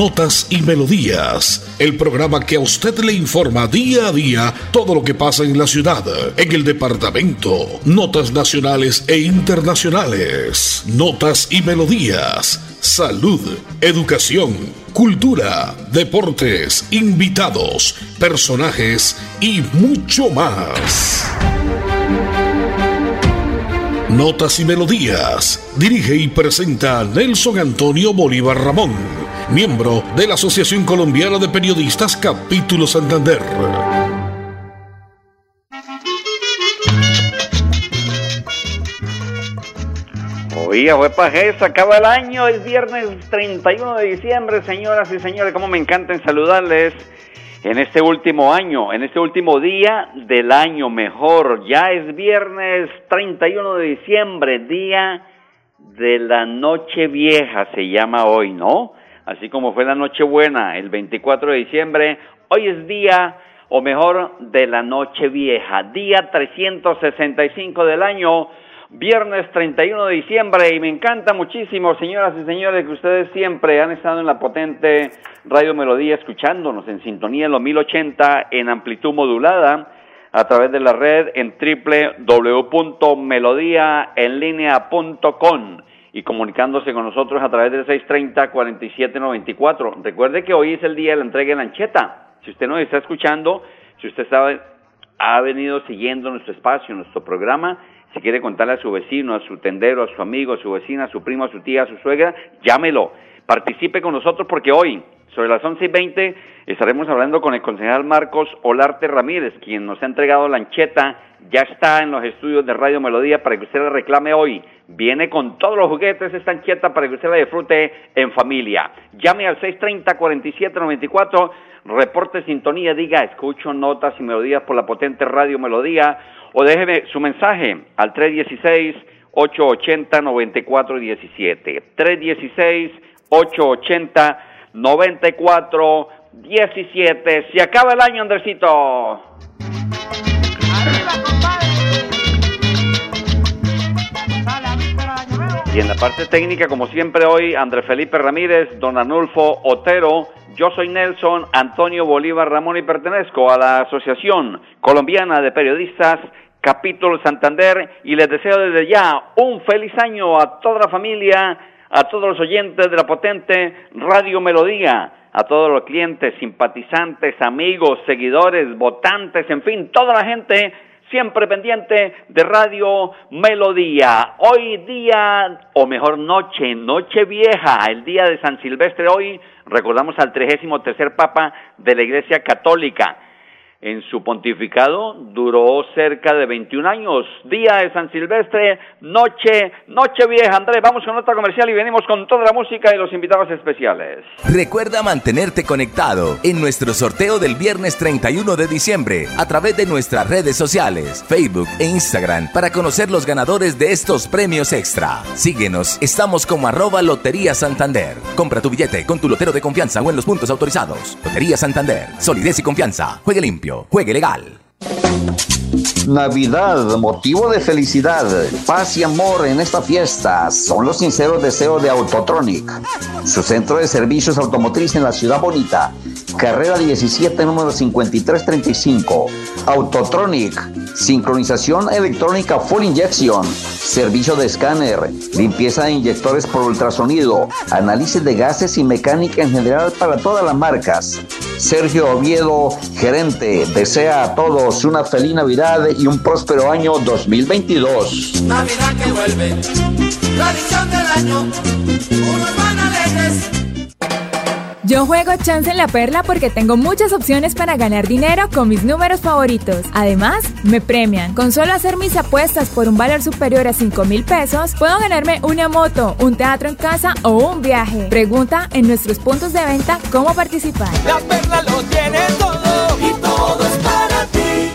Notas y Melodías, el programa que a usted le informa día a día todo lo que pasa en la ciudad, en el departamento, notas nacionales e internacionales, notas y melodías, salud, educación, cultura, deportes, invitados, personajes y mucho más. Notas y Melodías. Dirige y presenta Nelson Antonio Bolívar Ramón, miembro de la Asociación Colombiana de Periodistas Capítulo Santander. Oiga, fue se acaba el año, es viernes 31 de diciembre, señoras y señores, como me encanta saludarles en este último año, en este último día del año mejor. Ya es viernes 31 de diciembre, día de la noche vieja se llama hoy, ¿no? Así como fue la noche buena el 24 de diciembre, hoy es día, o mejor, de la noche vieja, día 365 del año viernes 31 de diciembre y me encanta muchísimo, señoras y señores, que ustedes siempre han estado en la potente Radio Melodía escuchándonos en sintonía en los 1080 en amplitud modulada a través de la red en www.melodiaenlinea.com y comunicándose con nosotros a través del 630-4794. Recuerde que hoy es el día de la entrega de la ancheta. Si usted nos está escuchando, si usted sabe, ha venido siguiendo nuestro espacio, nuestro programa, si quiere contarle a su vecino, a su tendero, a su amigo, a su vecina, a su primo, a su tía, a su suegra, llámelo. Participe con nosotros porque hoy, sobre las once y veinte, estaremos hablando con el concejal Marcos Olarte Ramírez, quien nos ha entregado la ancheta, ya está en los estudios de Radio Melodía para que usted la reclame hoy. Viene con todos los juguetes esta ancheta para que usted la disfrute en familia. Llame al 630-4794, reporte sintonía, diga, escucho notas y melodías por la potente Radio Melodía o déjeme su mensaje al 316-880-9417. 316-880-9417. Se acaba el año, Andresito. En la parte técnica, como siempre hoy, Andrés Felipe Ramírez, Don Anulfo Otero, yo soy Nelson Antonio Bolívar Ramón y pertenezco a la Asociación Colombiana de Periodistas Capítulo Santander y les deseo desde ya un feliz año a toda la familia, a todos los oyentes de la potente Radio Melodía, a todos los clientes, simpatizantes, amigos, seguidores, votantes, en fin, toda la gente siempre pendiente de Radio Melodía. Hoy día, o mejor noche, noche vieja, el día de San Silvestre, hoy recordamos al 33 Papa de la Iglesia Católica en su pontificado duró cerca de 21 años. Día de San Silvestre, noche, noche vieja. Andrés, vamos con otra comercial y venimos con toda la música y los invitados especiales. Recuerda mantenerte conectado en nuestro sorteo del viernes 31 de diciembre a través de nuestras redes sociales, Facebook e Instagram para conocer los ganadores de estos premios extra. Síguenos, estamos como arroba Lotería Santander. Compra tu billete con tu lotero de confianza o en los puntos autorizados. Lotería Santander, solidez y confianza. Juegue limpio Juegue legal. Navidad, motivo de felicidad, paz y amor en esta fiesta son los sinceros deseos de Autotronic, su centro de servicios automotriz en la ciudad bonita. Carrera 17, número 5335. Autotronic, sincronización electrónica full injection, servicio de escáner, limpieza de inyectores por ultrasonido, análisis de gases y mecánica en general para todas las marcas. Sergio Oviedo, gerente, desea a todos una feliz Navidad y un próspero año 2022. Navidad que vuelve, tradición del año. Yo juego Chance en la Perla porque tengo muchas opciones para ganar dinero con mis números favoritos. Además, me premian. Con solo hacer mis apuestas por un valor superior a 5 mil pesos, puedo ganarme una moto, un teatro en casa o un viaje. Pregunta en nuestros puntos de venta cómo participar. La Perla lo tiene todo y todo es para ti.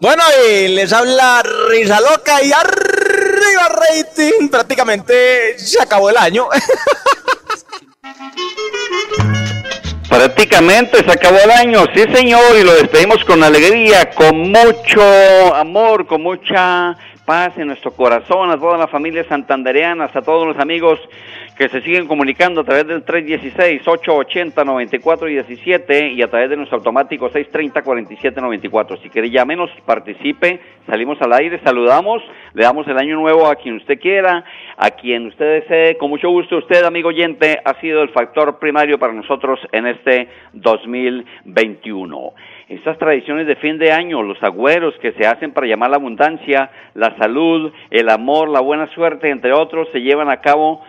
Bueno, y les habla Risa Loca y arriba rating. Prácticamente se acabó el año. Prácticamente se acabó el año, sí señor, y lo despedimos con alegría, con mucho amor, con mucha paz en nuestro corazón, a todas las familias santandereanas, a todos los amigos que se siguen comunicando a través del 316-880-9417 y a través de nuestro automático 630-4794. Si quiere llámenos, participe, salimos al aire, saludamos, le damos el año nuevo a quien usted quiera, a quien usted desee. Con mucho gusto, usted, amigo oyente, ha sido el factor primario para nosotros en este 2021 estas tradiciones de fin de año, los agüeros que se hacen para llamar la abundancia, la salud, el amor, la buena suerte, entre otros, se llevan a cabo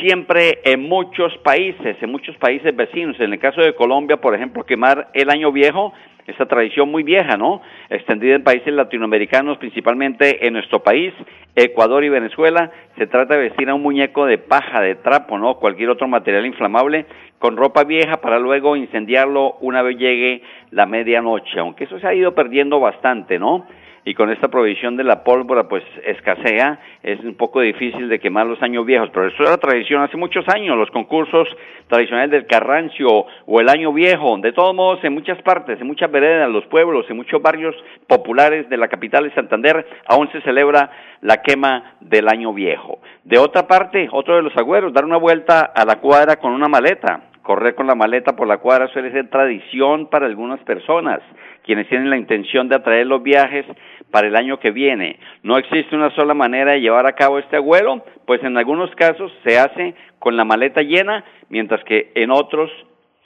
siempre en muchos países, en muchos países vecinos. En el caso de Colombia, por ejemplo, quemar el año viejo, esa tradición muy vieja, ¿no? Extendida en países latinoamericanos, principalmente en nuestro país, Ecuador y Venezuela, se trata de vestir a un muñeco de paja, de trapo, ¿no? Cualquier otro material inflamable con ropa vieja para luego incendiarlo una vez llegue la medianoche, aunque eso se ha ido perdiendo bastante, ¿no? Y con esta provisión de la pólvora pues escasea, es un poco difícil de quemar los años viejos, pero eso era tradición hace muchos años, los concursos tradicionales del Carrancio o el año viejo, de todos modos en muchas partes, en muchas veredas, los pueblos, en muchos barrios populares de la capital de Santander aún se celebra la quema del año viejo. De otra parte, otro de los agüeros, dar una vuelta a la cuadra con una maleta, correr con la maleta por la cuadra suele ser tradición para algunas personas quienes tienen la intención de atraer los viajes para el año que viene. No existe una sola manera de llevar a cabo este agüero, pues en algunos casos se hace con la maleta llena, mientras que en otros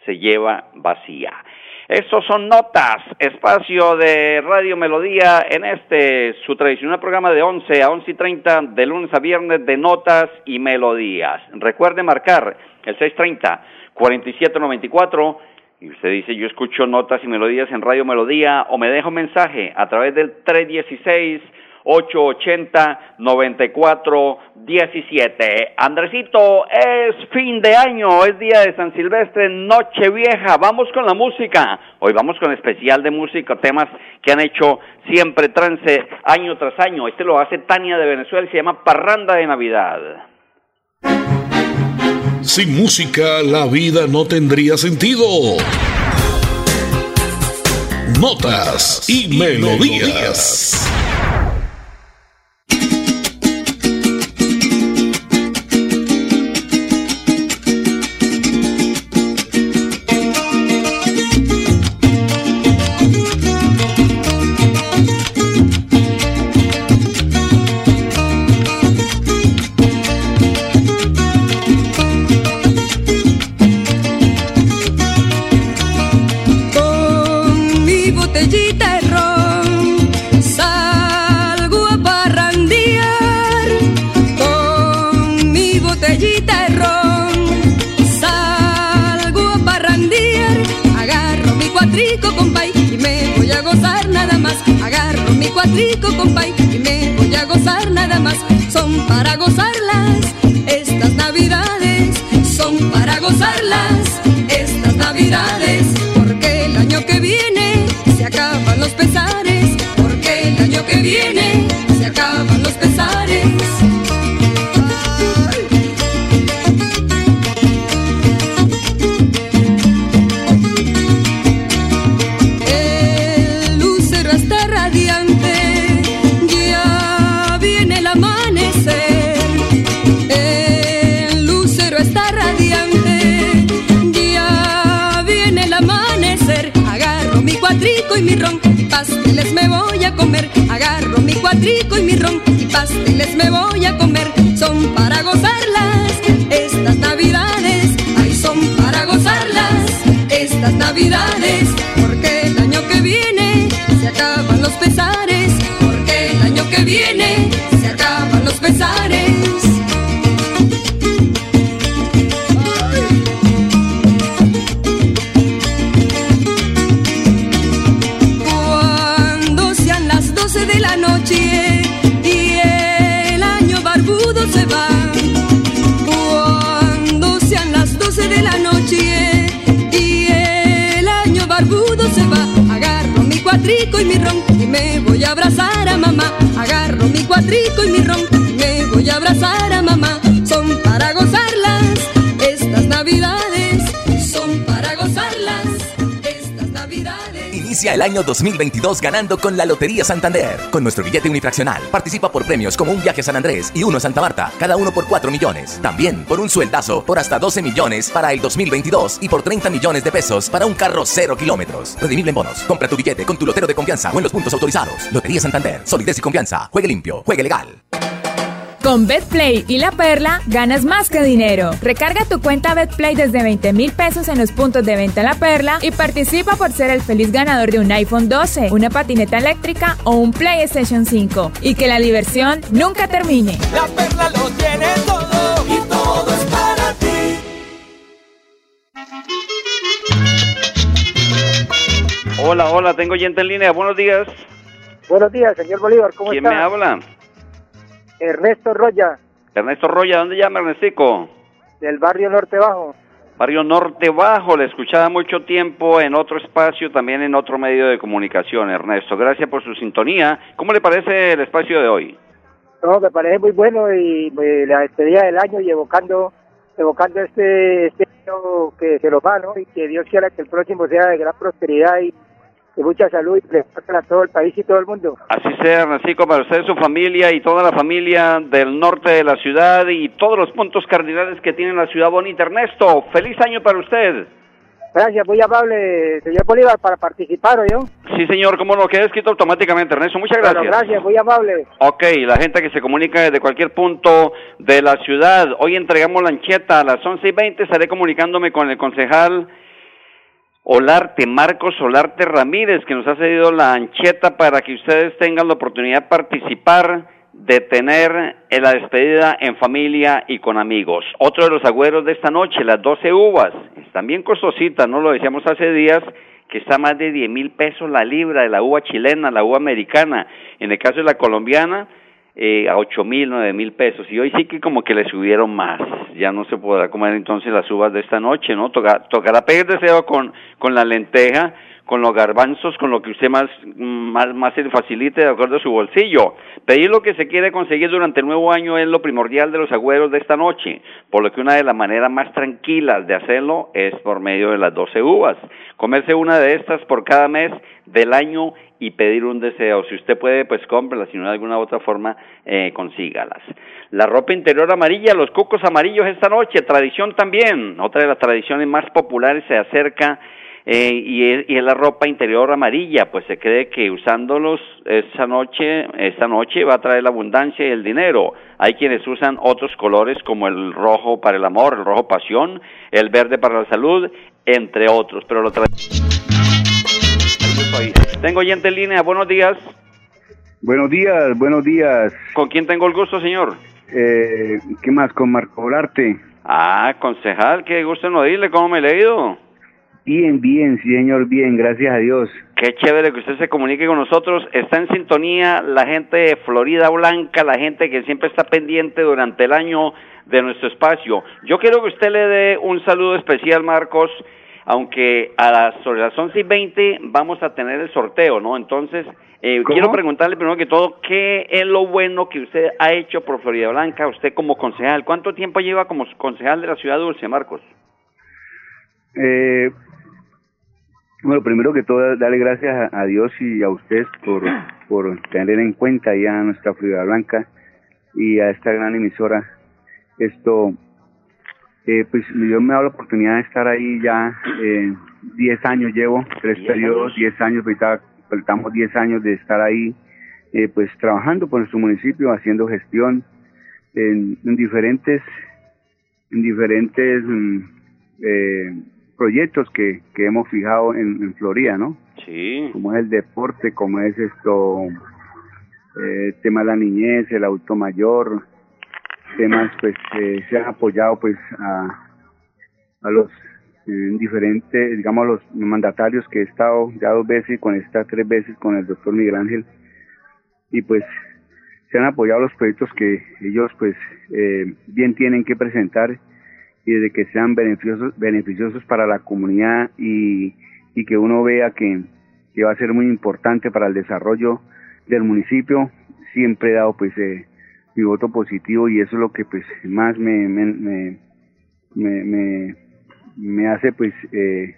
se lleva vacía. Estos son notas, espacio de Radio Melodía en este, su tradicional programa de 11 a 11 y 30 de lunes a viernes de notas y melodías. Recuerde marcar el 630 4794 y usted dice, yo escucho notas y melodías en Radio Melodía o me dejo un mensaje a través del 316 880 9417. Andresito, es fin de año, es día de San Silvestre, noche vieja. Vamos con la música. Hoy vamos con especial de música, temas que han hecho siempre trance año tras año. Este lo hace Tania de Venezuela se llama Parranda de Navidad. Sin música la vida no tendría sentido. Notas y, melodías. Inicia el año 2022 ganando con la Lotería Santander. Con nuestro billete unifraccional, participa por premios como un viaje a San Andrés y uno a Santa Marta, cada uno por 4 millones. También por un sueldazo por hasta 12 millones para el 2022 y por 30 millones de pesos para un carro cero kilómetros. Redimible en bonos. Compra tu billete con tu lotero de confianza o en los puntos autorizados. Lotería Santander. Solidez y confianza. Juegue limpio. Juegue legal. Con BetPlay y La Perla ganas más que dinero. Recarga tu cuenta BetPlay desde 20 mil pesos en los puntos de venta La Perla y participa por ser el feliz ganador de un iPhone 12, una patineta eléctrica o un PlayStation 5. Y que la diversión nunca termine. La Perla lo tiene todo y todo es para ti. Hola, hola, tengo gente en línea. Buenos días. Buenos días, señor Bolívar, ¿cómo ¿Quién está? me habla? Ernesto Roya, Ernesto Roya, ¿dónde llama Ernestico? del barrio Norte Bajo. Barrio Norte Bajo, le escuchaba mucho tiempo en otro espacio, también en otro medio de comunicación, Ernesto. Gracias por su sintonía. ¿Cómo le parece el espacio de hoy? No, me parece muy bueno y eh, la despedida del año y evocando, evocando este, este año que se lo va, ¿no? Y que Dios quiera que el próximo sea de gran prosperidad y de mucha salud y para todo el país y todo el mundo. Así sea, Ernestico, para usted, su familia y toda la familia del norte de la ciudad y todos los puntos cardinales que tiene la ciudad bonita. Ernesto, feliz año para usted. Gracias, muy amable, señor Bolívar, para participar, ¿o yo? Sí, señor, como no, queda escrito automáticamente, Ernesto. Muchas Bueno, gracias. gracias, muy amable. Ok, la gente que se comunica desde cualquier punto de la ciudad. Hoy entregamos la ancheta a las 11 y 20. Estaré comunicándome con el concejal Olarte, Marcos Olarte Ramírez, que nos ha cedido la ancheta para que ustedes tengan la oportunidad de participar, de tener en la despedida en familia y con amigos. Otro de los agüeros de esta noche, las 12 uvas. Están bien costositas, ¿no? Lo decíamos hace días que está más de 10 mil pesos la libra de la uva chilena, la uva americana. En el caso de la colombiana, eh, a ocho mil, nueve mil pesos. Y hoy sí que como que le subieron más. Ya no se podrá comer entonces las uvas de esta noche, ¿no? Toca, tocará pedir deseo con, con la lenteja, con los garbanzos, con lo que usted más, más, se facilite de acuerdo a su bolsillo. Pedir lo que se quiere conseguir durante el nuevo año es lo primordial de los agüeros de esta noche, por lo que una de las maneras más tranquilas de hacerlo es por medio de las 12 uvas. Comerse una de estas por cada mes del año y pedir un deseo. Si usted puede, pues cómprela, si no de alguna otra forma, eh, consígalas. La ropa interior amarilla, los cucos amarillos esta noche, tradición también. Otra de las tradiciones más populares se acerca eh, y, es, y es la ropa interior amarilla, pues se cree que usándolos esa noche, esta noche va a traer la abundancia y el dinero. Hay quienes usan otros colores como el rojo para el amor, el rojo pasión, el verde para la salud, entre otros, pero lo tra Tengo oyente en línea, buenos días. Buenos días, buenos días. ¿Con quién tengo el gusto, señor? Eh, ¿Qué más? Con Marco Olarte. Ah, concejal, qué gusto en oírle, ¿cómo me he leído? Bien, bien, señor, bien, gracias a Dios. Qué chévere que usted se comunique con nosotros. Está en sintonía la gente de Florida Blanca, la gente que siempre está pendiente durante el año de nuestro espacio. Yo quiero que usted le dé un saludo especial, Marcos, aunque a las, sobre las 11 y 20 vamos a tener el sorteo, ¿no? Entonces, eh, quiero preguntarle primero que todo, ¿qué es lo bueno que usted ha hecho por Florida Blanca, usted como concejal? ¿Cuánto tiempo lleva como concejal de la Ciudad Dulce, Marcos? Eh, bueno, primero que todo, darle gracias a, Dios y a usted por, por tener en cuenta ya nuestra Florida Blanca y a esta gran emisora. Esto, eh, pues yo me ha dado la oportunidad de estar ahí ya eh, 10 años llevo, tres ¿Diez periodos, años? 10 años, ahorita faltamos 10 años de estar ahí, eh, pues trabajando por nuestro municipio, haciendo gestión en, en diferentes, en diferentes mm, eh, proyectos que, que hemos fijado en, en Florida, ¿no? Sí. Como es el deporte, como es esto, eh, el tema de la niñez, el auto mayor, temas pues eh, se han apoyado pues a, a los eh, diferentes, digamos, los mandatarios que he estado ya dos veces, con esta tres veces con el doctor Miguel Ángel, y pues se han apoyado los proyectos que ellos pues eh, bien tienen que presentar y de que sean beneficiosos, beneficiosos para la comunidad y, y que uno vea que, que va a ser muy importante para el desarrollo del municipio. Siempre he dado pues eh, mi voto positivo y eso es lo que pues más me, me, me, me, me, me hace pues eh,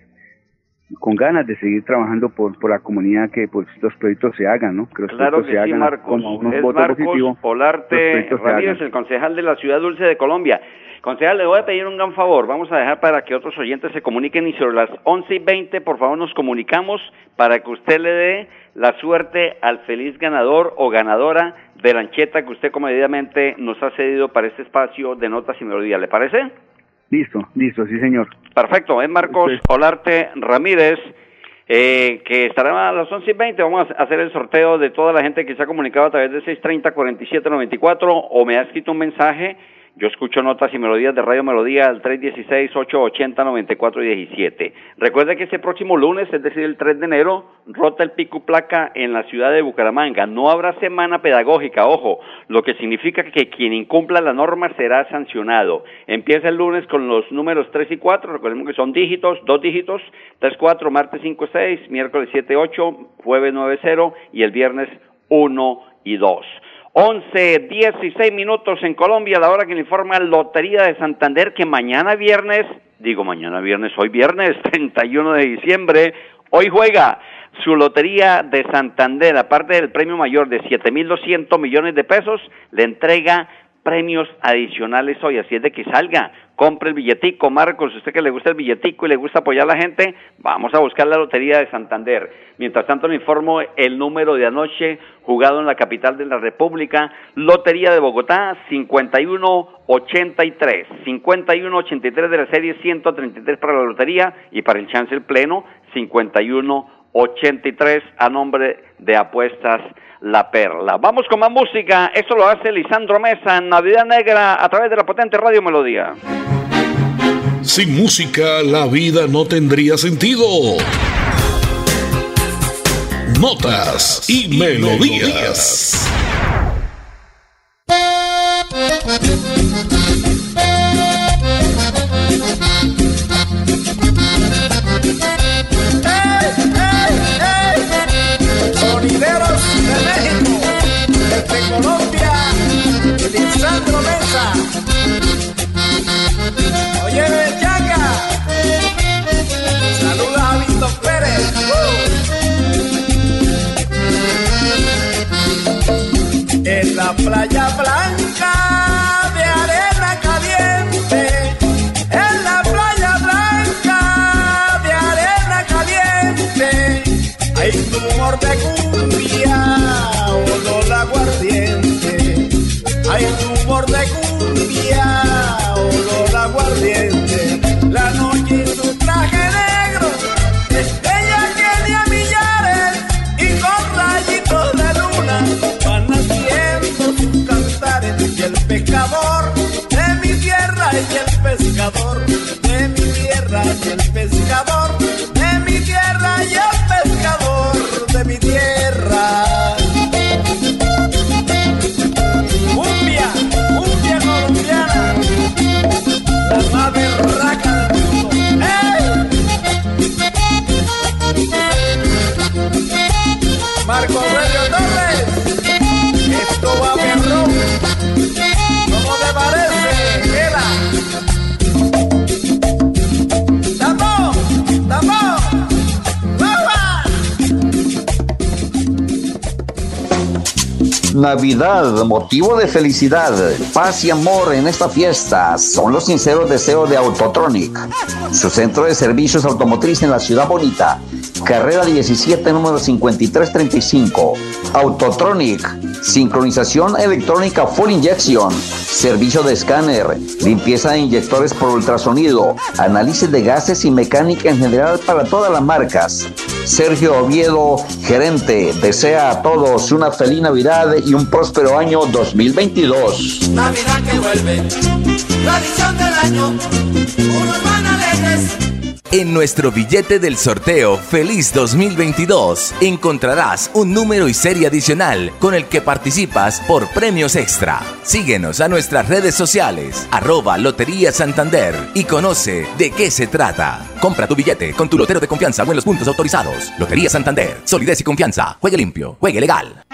con ganas de seguir trabajando por, por la comunidad que pues los proyectos se hagan, ¿no? Que los claro que se sí, hagan Marcos. Unos es Marcos Polarte Ramírez, el concejal de la Ciudad Dulce de Colombia. Concejal, le voy a pedir un gran favor. Vamos a dejar para que otros oyentes se comuniquen y sobre las 11 y 20, por favor, nos comunicamos para que usted le dé la suerte al feliz ganador o ganadora de la ancheta que usted comedidamente nos ha cedido para este espacio de notas y melodía. ¿Le parece? Listo, listo, sí, señor. Perfecto. Es Marcos Olarte Ramírez. Eh, que estará a las 11 y 20. Vamos a hacer el sorteo de toda la gente que se ha comunicado a través de 630-4794 o me ha escrito un mensaje yo escucho notas y melodías de Radio Melodía al 316-880-9417. Recuerde que ese próximo lunes, es decir, el 3 de enero, rota el pico placa en la ciudad de Bucaramanga. No habrá semana pedagógica, ojo, lo que significa que quien incumpla la norma será sancionado. Empieza el lunes con los números 3 y 4, recordemos que son dígitos, dos dígitos, 3, 4, martes 5, 6, miércoles 7, 8, jueves 9, 0 y el viernes 1 y 2. 11, 16 minutos en Colombia, a la hora que le informa Lotería de Santander que mañana viernes, digo mañana viernes, hoy viernes 31 de diciembre, hoy juega su Lotería de Santander, aparte del premio mayor de 7.200 millones de pesos, le entrega premios adicionales hoy, así es de que salga, compre el billetico, Marcos, usted que le gusta el billetico y le gusta apoyar a la gente, vamos a buscar la Lotería de Santander. Mientras tanto le informo el número de anoche jugado en la capital de la República, Lotería de Bogotá 5183, 5183 de la serie 133 para la Lotería y para el chance el pleno 5183 a nombre de Apuestas la Perla. Vamos con más música. Esto lo hace Lisandro Mesa en Navidad Negra a través de la potente Radio Melodía. Sin música la vida no tendría sentido. Notas y, melodías. Playa blanca de arena caliente, en la playa blanca de arena caliente, hay tumor de cumbia, olor aguardiente, hay tumor de cumbia, Navidad, motivo de felicidad, paz y amor en esta fiesta son los sinceros deseos de Autotronic, su centro de servicios automotriz en la ciudad bonita. Carrera 17, número 5335. Autotronic, sincronización electrónica full injection, servicio de escáner, limpieza de inyectores por ultrasonido, análisis de gases y mecánica en general para todas las marcas. Sergio Oviedo, gerente, desea a todos una feliz Navidad y un próspero año 2022. Navidad que vuelve, tradición del año, unos van alegres en nuestro billete del sorteo Feliz 2022 encontrarás un número y serie adicional con el que participas por premios extra. Síguenos a nuestras redes sociales, arroba Lotería Santander y conoce de qué se trata. Compra tu billete con tu lotero de confianza o en los puntos autorizados. Lotería Santander, solidez y confianza. Juegue limpio, juegue legal.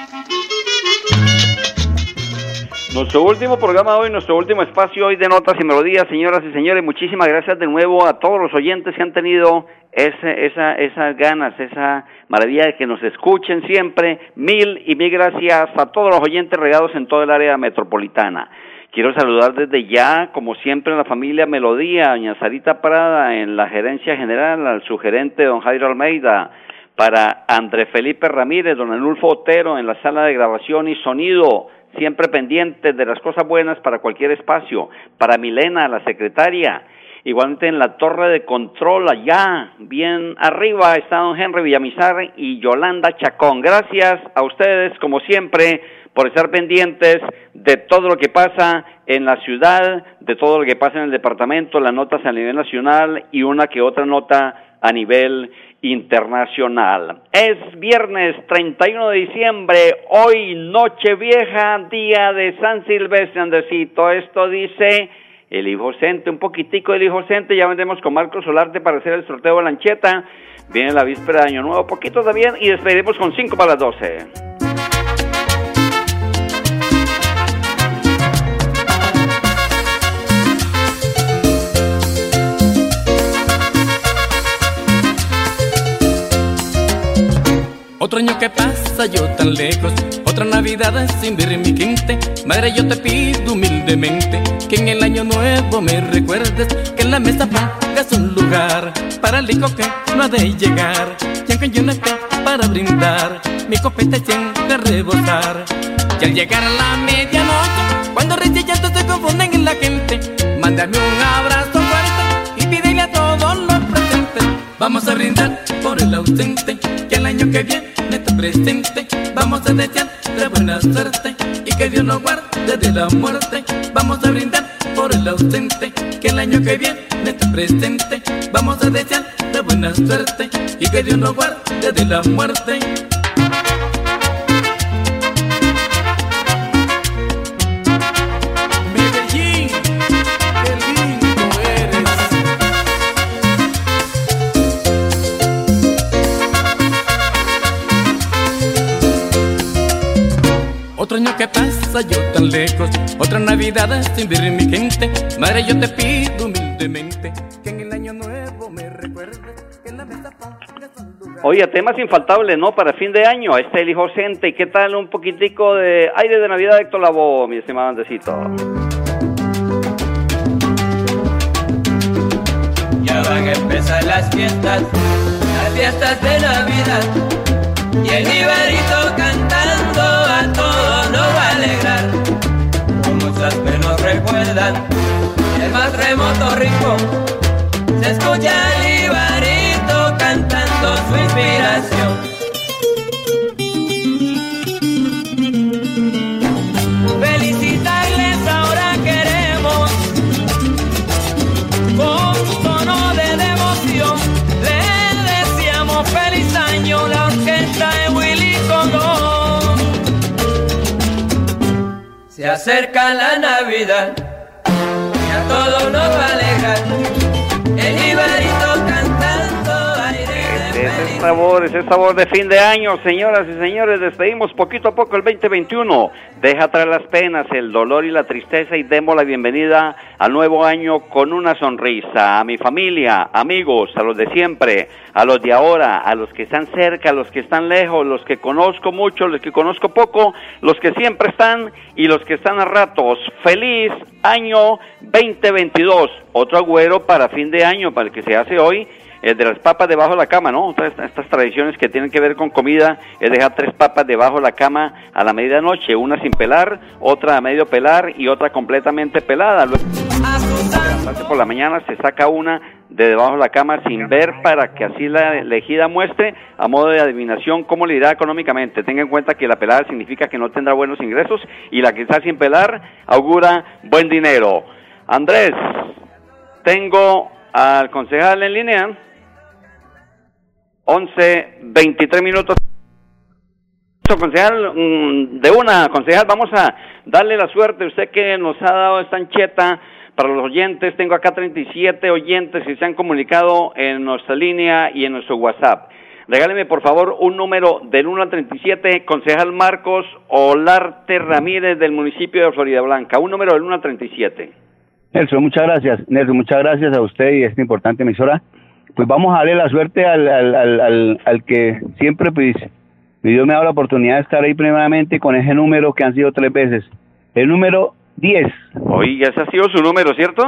Nuestro último programa hoy, nuestro último espacio hoy de Notas y Melodías, señoras y señores, muchísimas gracias de nuevo a todos los oyentes que han tenido ese, esa, esas ganas, esa maravilla de que nos escuchen siempre. Mil y mil gracias a todos los oyentes regados en todo el área metropolitana. Quiero saludar desde ya, como siempre, a la familia Melodía, a doña Sarita Prada, en la gerencia general, al sugerente don Jairo Almeida, para André Felipe Ramírez, don Anulfo Otero en la sala de grabación y sonido, siempre pendientes de las cosas buenas para cualquier espacio, para Milena, la secretaria, igualmente en la torre de control allá, bien arriba está don Henry Villamizar y Yolanda Chacón. Gracias a ustedes, como siempre, por estar pendientes de todo lo que pasa en la ciudad, de todo lo que pasa en el departamento, las notas a nivel nacional y una que otra nota a nivel internacional. Es viernes 31 de diciembre, hoy noche vieja, día de San Silvestre, Andresito. Esto dice el hijo Cente, un poquitico del hijo Cente, ya vendemos con Marcos Solarte para hacer el sorteo de lancheta. Viene la víspera de Año Nuevo, poquito también, y despedimos con 5 para las 12. Otro año que pasa yo tan lejos, otra Navidad sin ver mi quinte. Madre, yo te pido humildemente que en el año nuevo me recuerdes que en la mesa pongas un lugar para el hijo que no ha de llegar. Y aunque yo no esté para brindar, mi copeta siempre rebosar. Y al llegar a la medianoche, cuando reyes se confunden en la gente, mándame un abrazo fuerte y pídele a todos los. Vamos a brindar por el ausente, que el año que viene te presente. Vamos a desear de buena suerte y que Dios nos guarde de la muerte. Vamos a brindar por el ausente, que el año que viene te presente. Vamos a desear de buena suerte y que Dios nos guarde de la muerte. Otro año que pasa yo tan lejos, otra Navidad sin ver mi gente. Madre, yo te pido humildemente que en el año nuevo me recuerdes que en la mesa pongas un lugar. Oye, temas infaltables, ¿no? Para fin de año, este el hijo. ¿Y qué tal un poquitico de aire de Navidad de Héctor Lavoe, mi estimado Andesito? Ya van a empezar las fiestas, las fiestas de Navidad. Y el Ibarito cantando a todos nos va a alegrar. Con muchas que nos recuerdan el más remoto rincón. Se escucha el Ibarito cantando su inspiración. Acerca la Navidad y a todos nos va a alegrar. El cantando aire de Ese sabor, ese sabor de fin de año, señoras y señores, despedimos poquito a poco el 2021. Deja atrás las penas, el dolor y la tristeza y demos la bienvenida al nuevo año con una sonrisa. A mi familia, amigos, a los de siempre, a los de ahora, a los que están cerca, a los que están lejos, los que conozco mucho, los que conozco poco, los que siempre están y los que están a ratos. Feliz año 2022. Otro agüero para fin de año, para el que se hace hoy el de las papas debajo de la cama, ¿no? Estas tradiciones que tienen que ver con comida es dejar tres papas debajo de la cama a la medianoche, una sin pelar, otra a medio pelar y otra completamente pelada. Luego, por la mañana se saca una de debajo de la cama sin ver para que así la elegida muestre a modo de adivinación cómo le irá económicamente. Tenga en cuenta que la pelada significa que no tendrá buenos ingresos y la que está sin pelar augura buen dinero. Andrés, tengo al concejal en línea. 11, 23 minutos. Concejal, mm, de una, concejal, vamos a darle la suerte. Usted que nos ha dado esta ancheta para los oyentes. Tengo acá 37 oyentes que se han comunicado en nuestra línea y en nuestro WhatsApp. Regáleme, por favor, un número del 1 al 37, concejal Marcos Olarte Ramírez del municipio de Florida Blanca. Un número del 1 al 37. Nelson, muchas gracias. Nelson, muchas gracias a usted y a esta importante emisora. Pues vamos a darle la suerte al, al, al, al, que siempre pues, Dios me da la oportunidad de estar ahí primeramente con ese número que han sido tres veces. El número 10. Oye, ese ha sido su número, ¿cierto?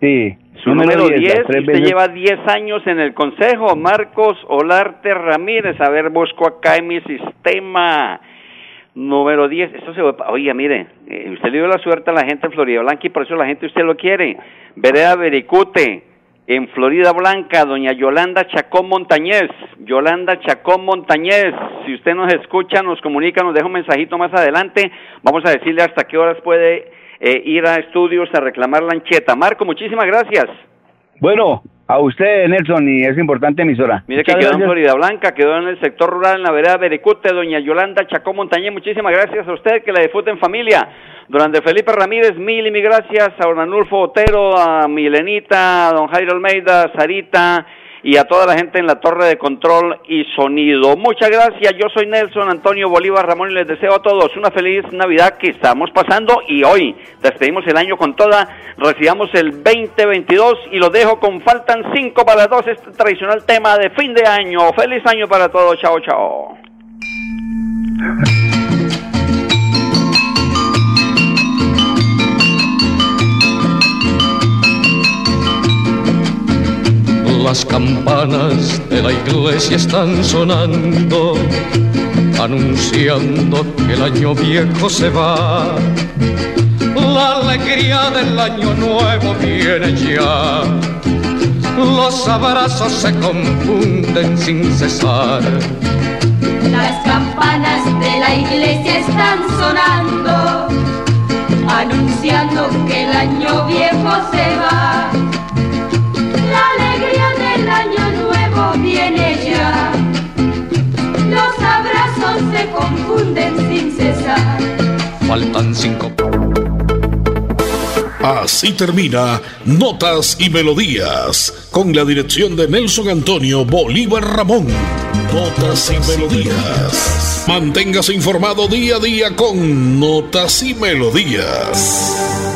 Sí. Su número 10, usted lleva 10 años en el consejo, Marcos Olarte Ramírez, a ver, busco acá en mi sistema. Número 10, eso se oiga, mire, eh, usted le dio la suerte a la gente en Florida Blanca y por eso la gente usted lo quiere. Vereda Vericute, en Florida Blanca, doña Yolanda Chacón Montañez. Yolanda Chacón Montañez, si usted nos escucha, nos comunica, nos deja un mensajito más adelante. Vamos a decirle hasta qué horas puede eh, ir a estudios a reclamar la ancheta. Marco, muchísimas gracias. Bueno, a usted, Nelson, y es importante emisora. Mire que quedó en Florida Blanca, quedó en el sector rural, en la vereda Bericute, doña Yolanda Chacón Montañez. Muchísimas gracias a usted, que la disfrute en familia. Durante Felipe Ramírez, mil y mil gracias a Don Anulfo Otero, a Milenita, a don Jairo Almeida, Sarita, y a toda la gente en la torre de control y sonido. Muchas gracias, yo soy Nelson Antonio Bolívar Ramón y les deseo a todos una feliz Navidad que estamos pasando y hoy despedimos el año con toda, recibamos el 2022 y lo dejo con faltan cinco para dos, este tradicional tema de fin de año. Feliz año para todos, chao, chao. Las campanas de la iglesia están sonando, anunciando que el año viejo se va. La alegría del año nuevo viene ya. Los abrazos se confunden sin cesar. Las campanas de la iglesia están sonando, anunciando que el año viejo se va Faltan cinco. Así termina Notas y Melodías, con la dirección de Nelson Antonio Bolívar Ramón. Notas y Melodías. Manténgase informado día a día con Notas y Melodías.